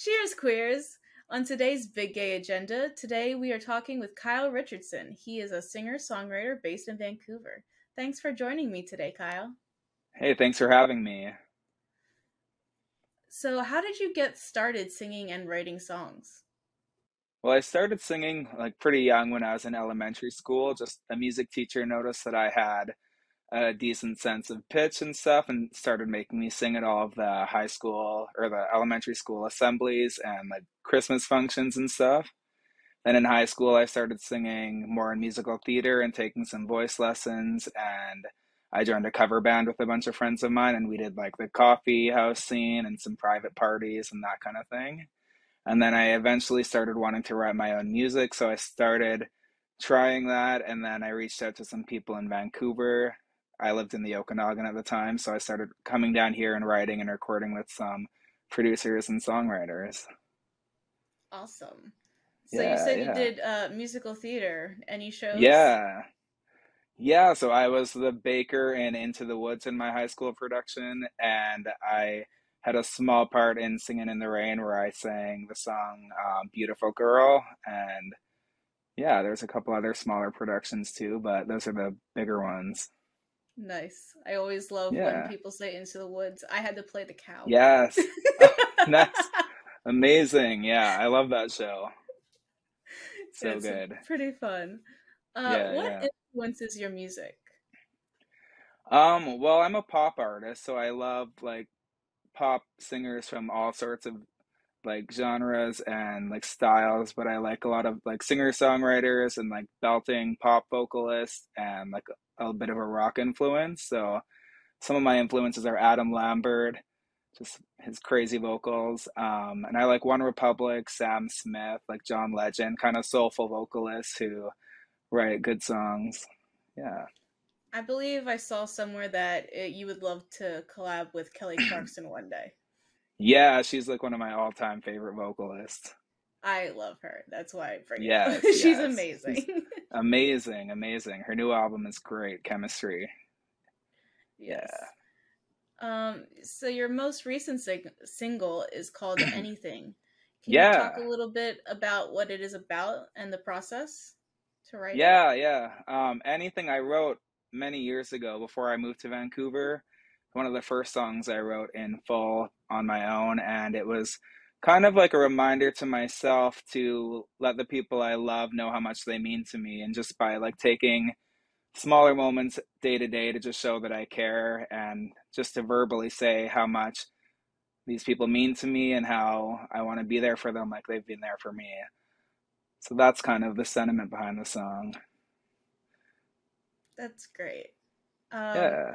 Cheers, queers! On today's Big Gay Agenda, today we are talking with Kyle Richardson. He is a singer songwriter based in Vancouver. Thanks for joining me today, Kyle. Hey, thanks for having me. So, how did you get started singing and writing songs? Well, I started singing like pretty young when I was in elementary school. Just a music teacher noticed that I had a decent sense of pitch and stuff and started making me sing at all of the high school or the elementary school assemblies and like Christmas functions and stuff. Then in high school, I started singing more in musical theater and taking some voice lessons. And I joined a cover band with a bunch of friends of mine, and we did like the coffee house scene and some private parties and that kind of thing. And then I eventually started wanting to write my own music. So I started trying that. And then I reached out to some people in Vancouver I lived in the Okanagan at the time, so I started coming down here and writing and recording with some producers and songwriters. Awesome. So yeah, you said yeah. you did uh, musical theater. Any shows? Yeah. Yeah, so I was the baker in Into the Woods in my high school production, and I had a small part in Singing in the Rain where I sang the song um, Beautiful Girl. And yeah, there's a couple other smaller productions too, but those are the bigger ones. Nice. I always love yeah. when people say Into the Woods. I had to play the cow. Yes. That's amazing. Yeah, I love that show. So it's good. Pretty fun. Uh, yeah, what yeah. influences your music? Um, well, I'm a pop artist, so I love like pop singers from all sorts of like genres and like styles, but I like a lot of like singer songwriters and like belting pop vocalists and like a bit of a rock influence. So some of my influences are Adam Lambert, just his crazy vocals. Um, and I like One Republic, Sam Smith, like John Legend, kind of soulful vocalists who write good songs. Yeah. I believe I saw somewhere that it, you would love to collab with Kelly Clarkson one day. Yeah, she's like one of my all-time favorite vocalists. I love her. That's why I bring yes, it. She's yes. amazing. She's amazing, amazing. Her new album is great. Chemistry. Yes. Yeah. Um. So your most recent sing- single is called Anything. Can yeah. you talk a little bit about what it is about and the process to write? Yeah, it? yeah. Um. Anything I wrote many years ago before I moved to Vancouver. One of the first songs I wrote in full on my own, and it was kind of like a reminder to myself to let the people I love know how much they mean to me. And just by like taking smaller moments day to day to just show that I care and just to verbally say how much these people mean to me and how I want to be there for them like they've been there for me. So that's kind of the sentiment behind the song. That's great. Um, yeah.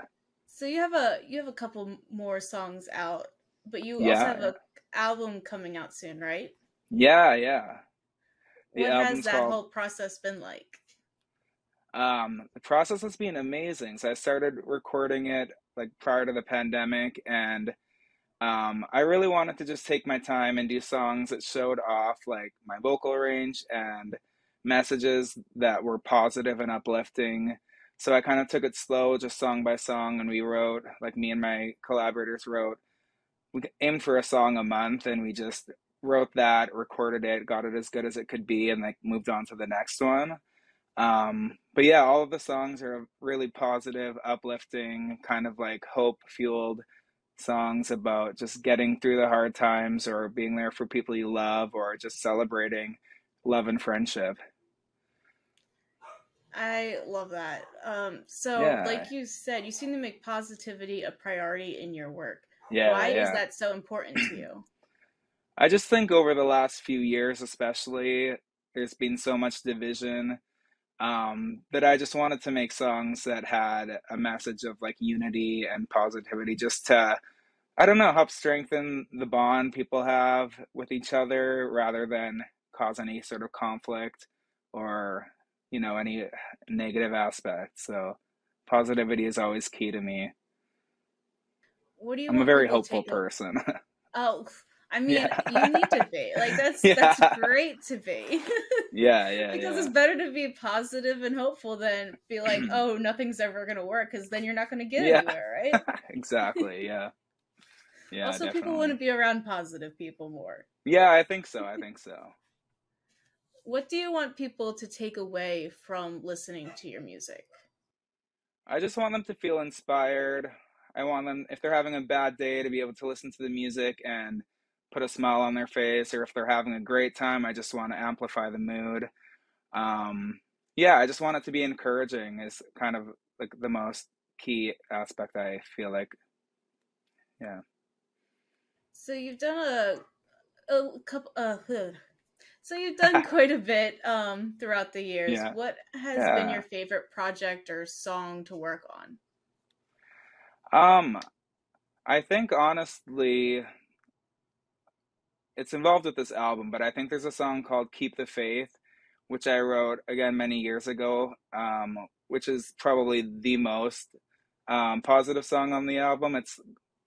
So you have a you have a couple more songs out, but you yeah. also have a album coming out soon, right? Yeah, yeah. The what has that called... whole process been like? Um, the process has been amazing. So I started recording it like prior to the pandemic, and um, I really wanted to just take my time and do songs that showed off like my vocal range and messages that were positive and uplifting. So I kind of took it slow, just song by song, and we wrote like me and my collaborators wrote we aimed for a song a month and we just wrote that, recorded it, got it as good as it could be, and like moved on to the next one. Um, but yeah, all of the songs are really positive, uplifting, kind of like hope fueled songs about just getting through the hard times or being there for people you love or just celebrating love and friendship. I love that. Um, so, yeah. like you said, you seem to make positivity a priority in your work. Yeah. Why yeah. is that so important to you? I just think over the last few years, especially, there's been so much division um, that I just wanted to make songs that had a message of like unity and positivity, just to, I don't know, help strengthen the bond people have with each other rather than cause any sort of conflict or, you know, any negative aspect. So positivity is always key to me. What do you? I'm a very hopeful person. oh, I mean, yeah. you need to be like that's yeah. that's great to be. yeah, yeah. because yeah. it's better to be positive and hopeful than be like, oh, nothing's ever gonna work, because then you're not gonna get anywhere, right? exactly. Yeah. Yeah. Also, definitely. people want to be around positive people more. Yeah, I think so. I think so. What do you want people to take away from listening to your music? I just want them to feel inspired. I want them, if they're having a bad day, to be able to listen to the music and put a smile on their face. Or if they're having a great time, I just want to amplify the mood. Um, yeah, I just want it to be encouraging, is kind of like the most key aspect, I feel like. Yeah. So you've done a, a couple, uh, so you've done quite a bit um, throughout the years. Yeah. What has Yeah. been your favorite project or song to work on? Um, I think honestly, it's involved with this album, but I think there's a song called Keep the Faith, which I wrote again many years ago, um, which is probably the most um, positive song on the album. It's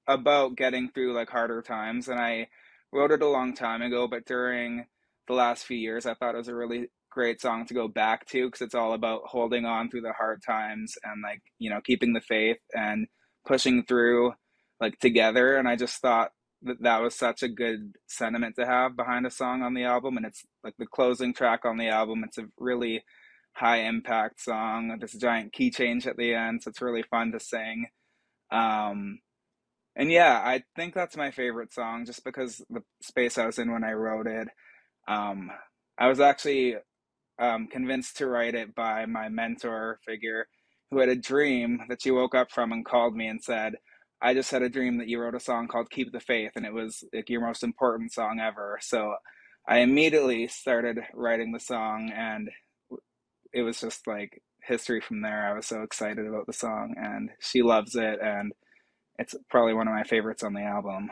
about getting through like harder times, and I wrote it a long time ago, but during the last few years, I thought it was a really great song to go back to because it's all about holding on through the hard times and like, you know, keeping the faith and pushing through like together. And I just thought that that was such a good sentiment to have behind a song on the album. And it's like the closing track on the album. It's a really high impact song. This giant key change at the end, so it's really fun to sing. Um, and yeah, I think that's my favorite song just because the space I was in when I wrote it. Um, I was actually um, convinced to write it by my mentor figure who had a dream that she woke up from and called me and said, I just had a dream that you wrote a song called Keep the Faith and it was like your most important song ever. So I immediately started writing the song and it was just like history from there. I was so excited about the song and she loves it and it's probably one of my favorites on the album.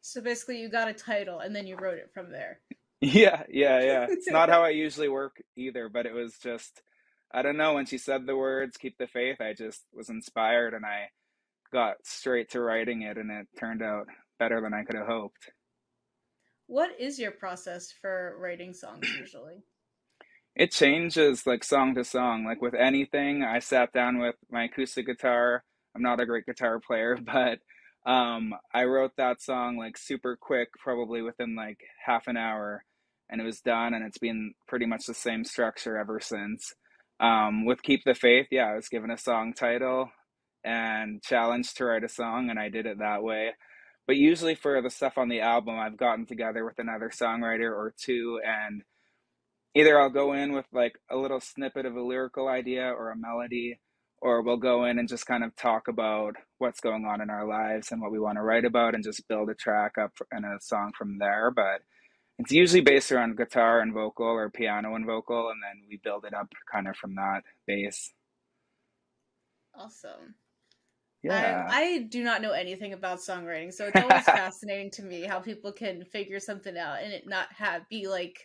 So basically, you got a title and then you wrote it from there. Yeah, yeah, yeah. It's not how I usually work either, but it was just I don't know when she said the words keep the faith, I just was inspired and I got straight to writing it and it turned out better than I could have hoped. What is your process for writing songs usually? It changes like song to song. Like with anything, I sat down with my acoustic guitar. I'm not a great guitar player, but um, I wrote that song like super quick, probably within like half an hour, and it was done. And it's been pretty much the same structure ever since. Um, with Keep the Faith, yeah, I was given a song title and challenged to write a song, and I did it that way. But usually for the stuff on the album, I've gotten together with another songwriter or two, and either I'll go in with like a little snippet of a lyrical idea or a melody, or we'll go in and just kind of talk about what's going on in our lives and what we want to write about and just build a track up and a song from there. But it's usually based around guitar and vocal or piano and vocal, and then we build it up kind of from that base. Awesome. Yeah. I, I do not know anything about songwriting, so it's always fascinating to me how people can figure something out and it not have be like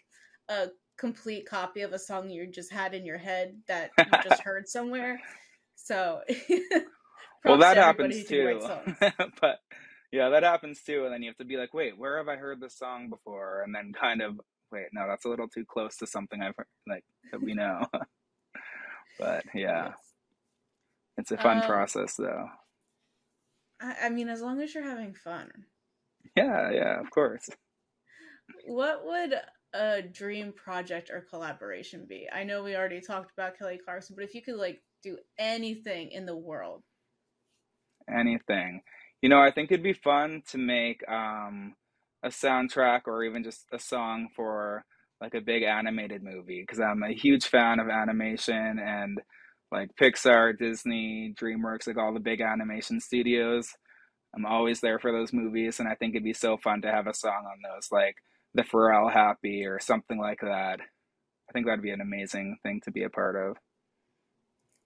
a complete copy of a song you just had in your head that you just heard somewhere. So, well, that happens who can write too. but yeah, that happens too. And then you have to be like, wait, where have I heard this song before? And then kind of, wait, no, that's a little too close to something I've heard, like that we know. but yeah, Yes. it's a fun Um, process though. I, I mean, as long as you're having fun. Yeah, yeah, of course. What would a dream project or collaboration be? I know we already talked about Kelly Clarkson, but if you could like do anything in the world, Anything. You know, I think it'd be fun to make um, a soundtrack or even just a song for like a big animated movie because I'm a huge fan of animation and like Pixar, Disney, DreamWorks, like all the big animation studios. I'm always there for those movies, and I think it'd be so fun to have a song on those, like the Pharrell Happy or something like that. I think that'd be an amazing thing to be a part of.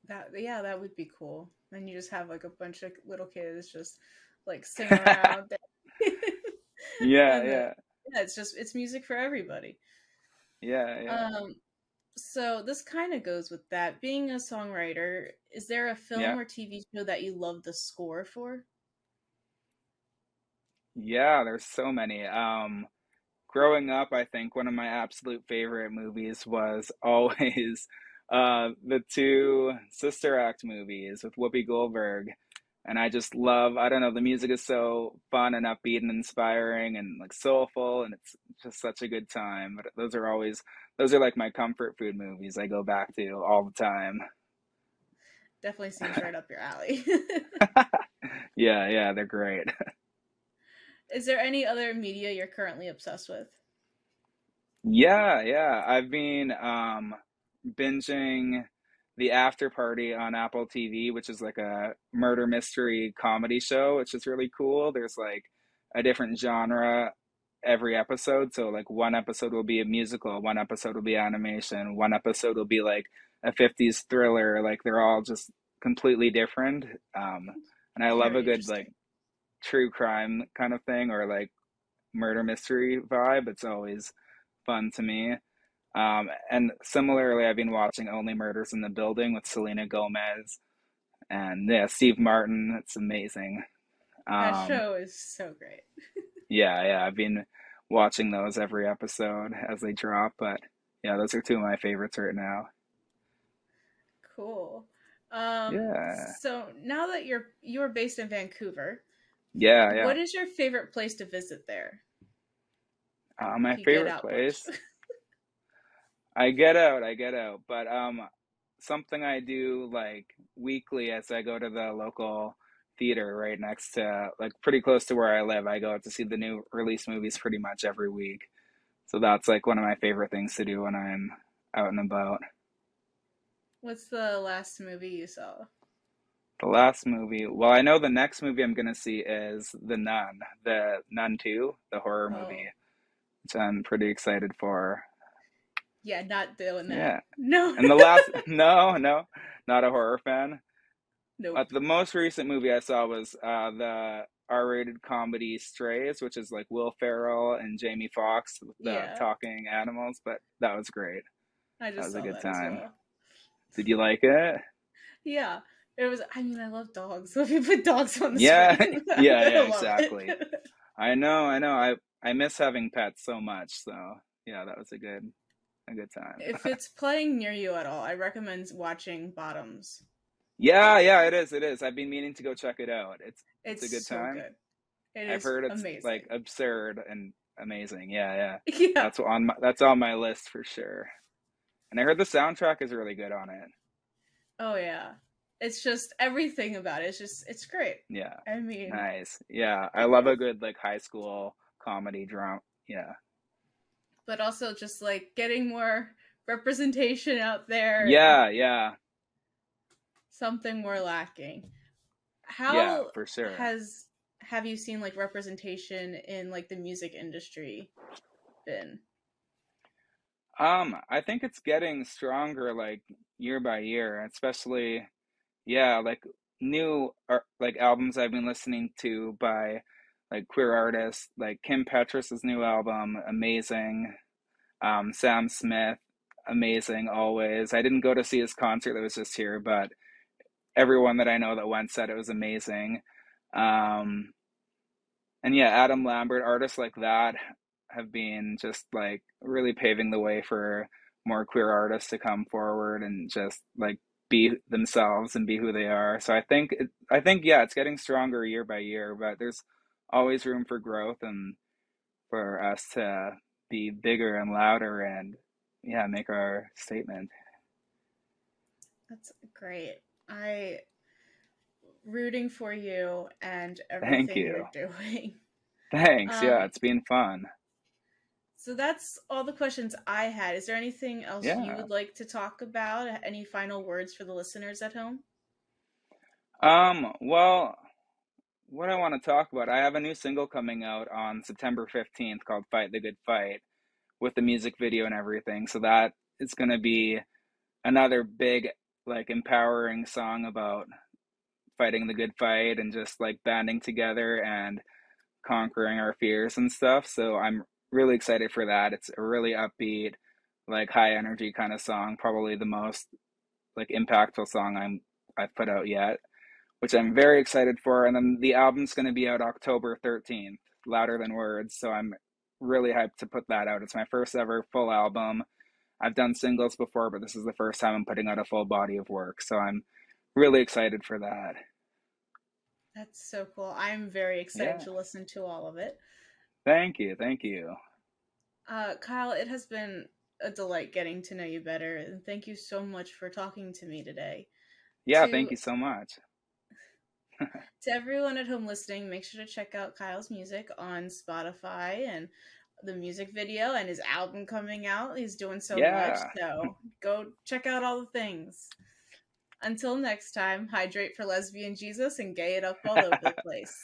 that yeah, that would be cool. And you just have like a bunch of little kids just like singing around. Yeah, And, uh, yeah, yeah, it's just it's music for everybody. yeah, yeah. Um, so this kind of goes with that. Being a songwriter, is there a film Yeah. or TV show that you love the score for? Yeah, there's so many. Um, growing up, I think one of my absolute favorite movies was always uh, the two Sister Act movies with Whoopi Goldberg. And I just love I don't know the music is so fun and upbeat and inspiring and like soulful and it's just such a good time. But those are always those are like my comfort food movies I go back to all the time. Definitely seems right up your alley. yeah, yeah, they're great. Is there any other media you're currently obsessed with? Yeah, yeah. I've been um binging the after party on Apple TV, which is like a murder mystery comedy show, which is really cool. There's like a different genre every episode. So like one episode will be a musical, one episode will be animation, one episode will be like a 50s thriller. Like they're all just completely different. Um, and I love a good like true crime kind of thing or like murder mystery vibe. It's always fun to me. Um, and similarly, I've been watching Only Murders in the Building with Selena Gomez and yeah, Steve Martin. It's amazing. Um, that show is so great. yeah, yeah, I've been watching those every episode as they drop, but yeah, those are two of my favorites right now. Cool. Um, yeah. So now that you're you're based in Vancouver, yeah, yeah. What is your favorite place to visit there? Uh, my favorite place. I get out, I get out, but um, something I do like weekly as I go to the local theater right next to like pretty close to where I live. I go out to see the new release movies pretty much every week. So that's like one of my favorite things to do when I'm out and about. What's the last movie you saw? The last movie. Well, I know the next movie I'm gonna see is The Nun, the Nun Two, the horror oh. movie, which I'm pretty excited for. Yeah, not doing that. Yeah. No. and the last, no, no, not a horror fan. No. Nope. Uh, the most recent movie I saw was uh, the R-rated comedy Strays, which is like Will Ferrell and Jamie Foxx with the yeah. talking animals. But that was great. I just that was a good time. Well. Did you like it? Yeah, it was. I mean, I love dogs. So if you put dogs on the yeah, screen, yeah, yeah, exactly. I know, I know. I I miss having pets so much. So yeah, that was a good a good time. if it's playing near you at all, I recommend watching Bottoms. Yeah, yeah, it is. It is. I've been meaning to go check it out. It's it's, it's a good so time. Good. It I've heard it's amazing. like absurd and amazing. Yeah, yeah. Yeah. That's on my that's on my list for sure. And I heard the soundtrack is really good on it. Oh yeah. It's just everything about it. It's just it's great. Yeah. I mean Nice. Yeah. I love a good like high school comedy drama. Yeah. But also just like getting more representation out there. Yeah, yeah. Something we're lacking. How yeah, for sure. has have you seen like representation in like the music industry been? Um, I think it's getting stronger like year by year, especially yeah, like new art, like albums I've been listening to by like queer artists, like Kim Petras' new album, amazing. Um, Sam Smith, amazing always. I didn't go to see his concert that was just here, but everyone that I know that went said it was amazing. Um, and yeah, Adam Lambert, artists like that have been just like really paving the way for more queer artists to come forward and just like be themselves and be who they are. So I think it, I think yeah, it's getting stronger year by year, but there's always room for growth and for us to be bigger and louder and yeah, make our statement. That's great. I rooting for you and everything Thank you. you're doing. Thanks. Um, yeah, it's been fun. So that's all the questions I had. Is there anything else yeah. you would like to talk about? Any final words for the listeners at home? Um, well, what I want to talk about, I have a new single coming out on September 15th called Fight the Good Fight with the music video and everything. So that is going to be another big like empowering song about fighting the good fight and just like banding together and conquering our fears and stuff. So I'm really excited for that. It's a really upbeat, like high energy kind of song, probably the most like impactful song I'm I've put out yet, which I'm very excited for. And then the album's going to be out October 13th, Louder Than Words. So I'm really hyped to put that out. It's my first ever full album. I've done singles before, but this is the first time I'm putting out a full body of work. So I'm really excited for that. That's so cool. I'm very excited yeah. to listen to all of it. Thank you. Thank you. Uh, Kyle, it has been a delight getting to know you better. And thank you so much for talking to me today. Yeah, to, thank you so much. to everyone at home listening, make sure to check out Kyle's music on Spotify and the music video and his album coming out. He's doing so yeah. much. So go check out all the things. Until next time, hydrate for lesbian Jesus and gay it up all over the place.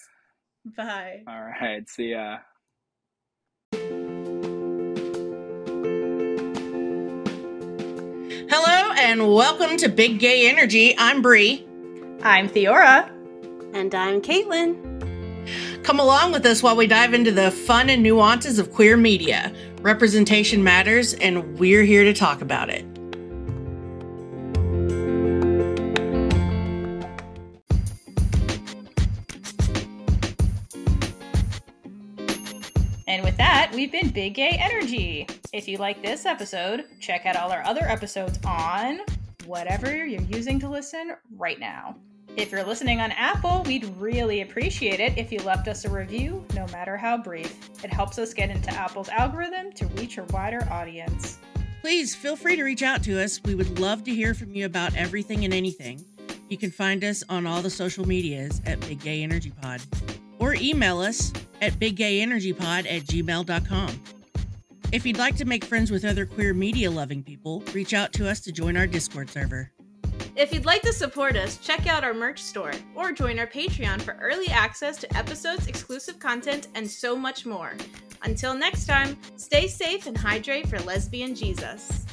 Bye. All right. See ya. Hello and welcome to Big Gay Energy. I'm Bree. I'm Theora. And I'm Caitlin. Come along with us while we dive into the fun and nuances of queer media. Representation matters, and we're here to talk about it. And with that, we've been Big Gay Energy. If you like this episode, check out all our other episodes on whatever you're using to listen right now. If you're listening on Apple, we'd really appreciate it if you left us a review, no matter how brief. It helps us get into Apple's algorithm to reach a wider audience. Please feel free to reach out to us. We would love to hear from you about everything and anything. You can find us on all the social medias at Big Gay Energy Pod or email us at biggayenergypod at gmail.com. If you'd like to make friends with other queer media loving people, reach out to us to join our Discord server. If you'd like to support us, check out our merch store or join our Patreon for early access to episodes, exclusive content, and so much more. Until next time, stay safe and hydrate for lesbian Jesus.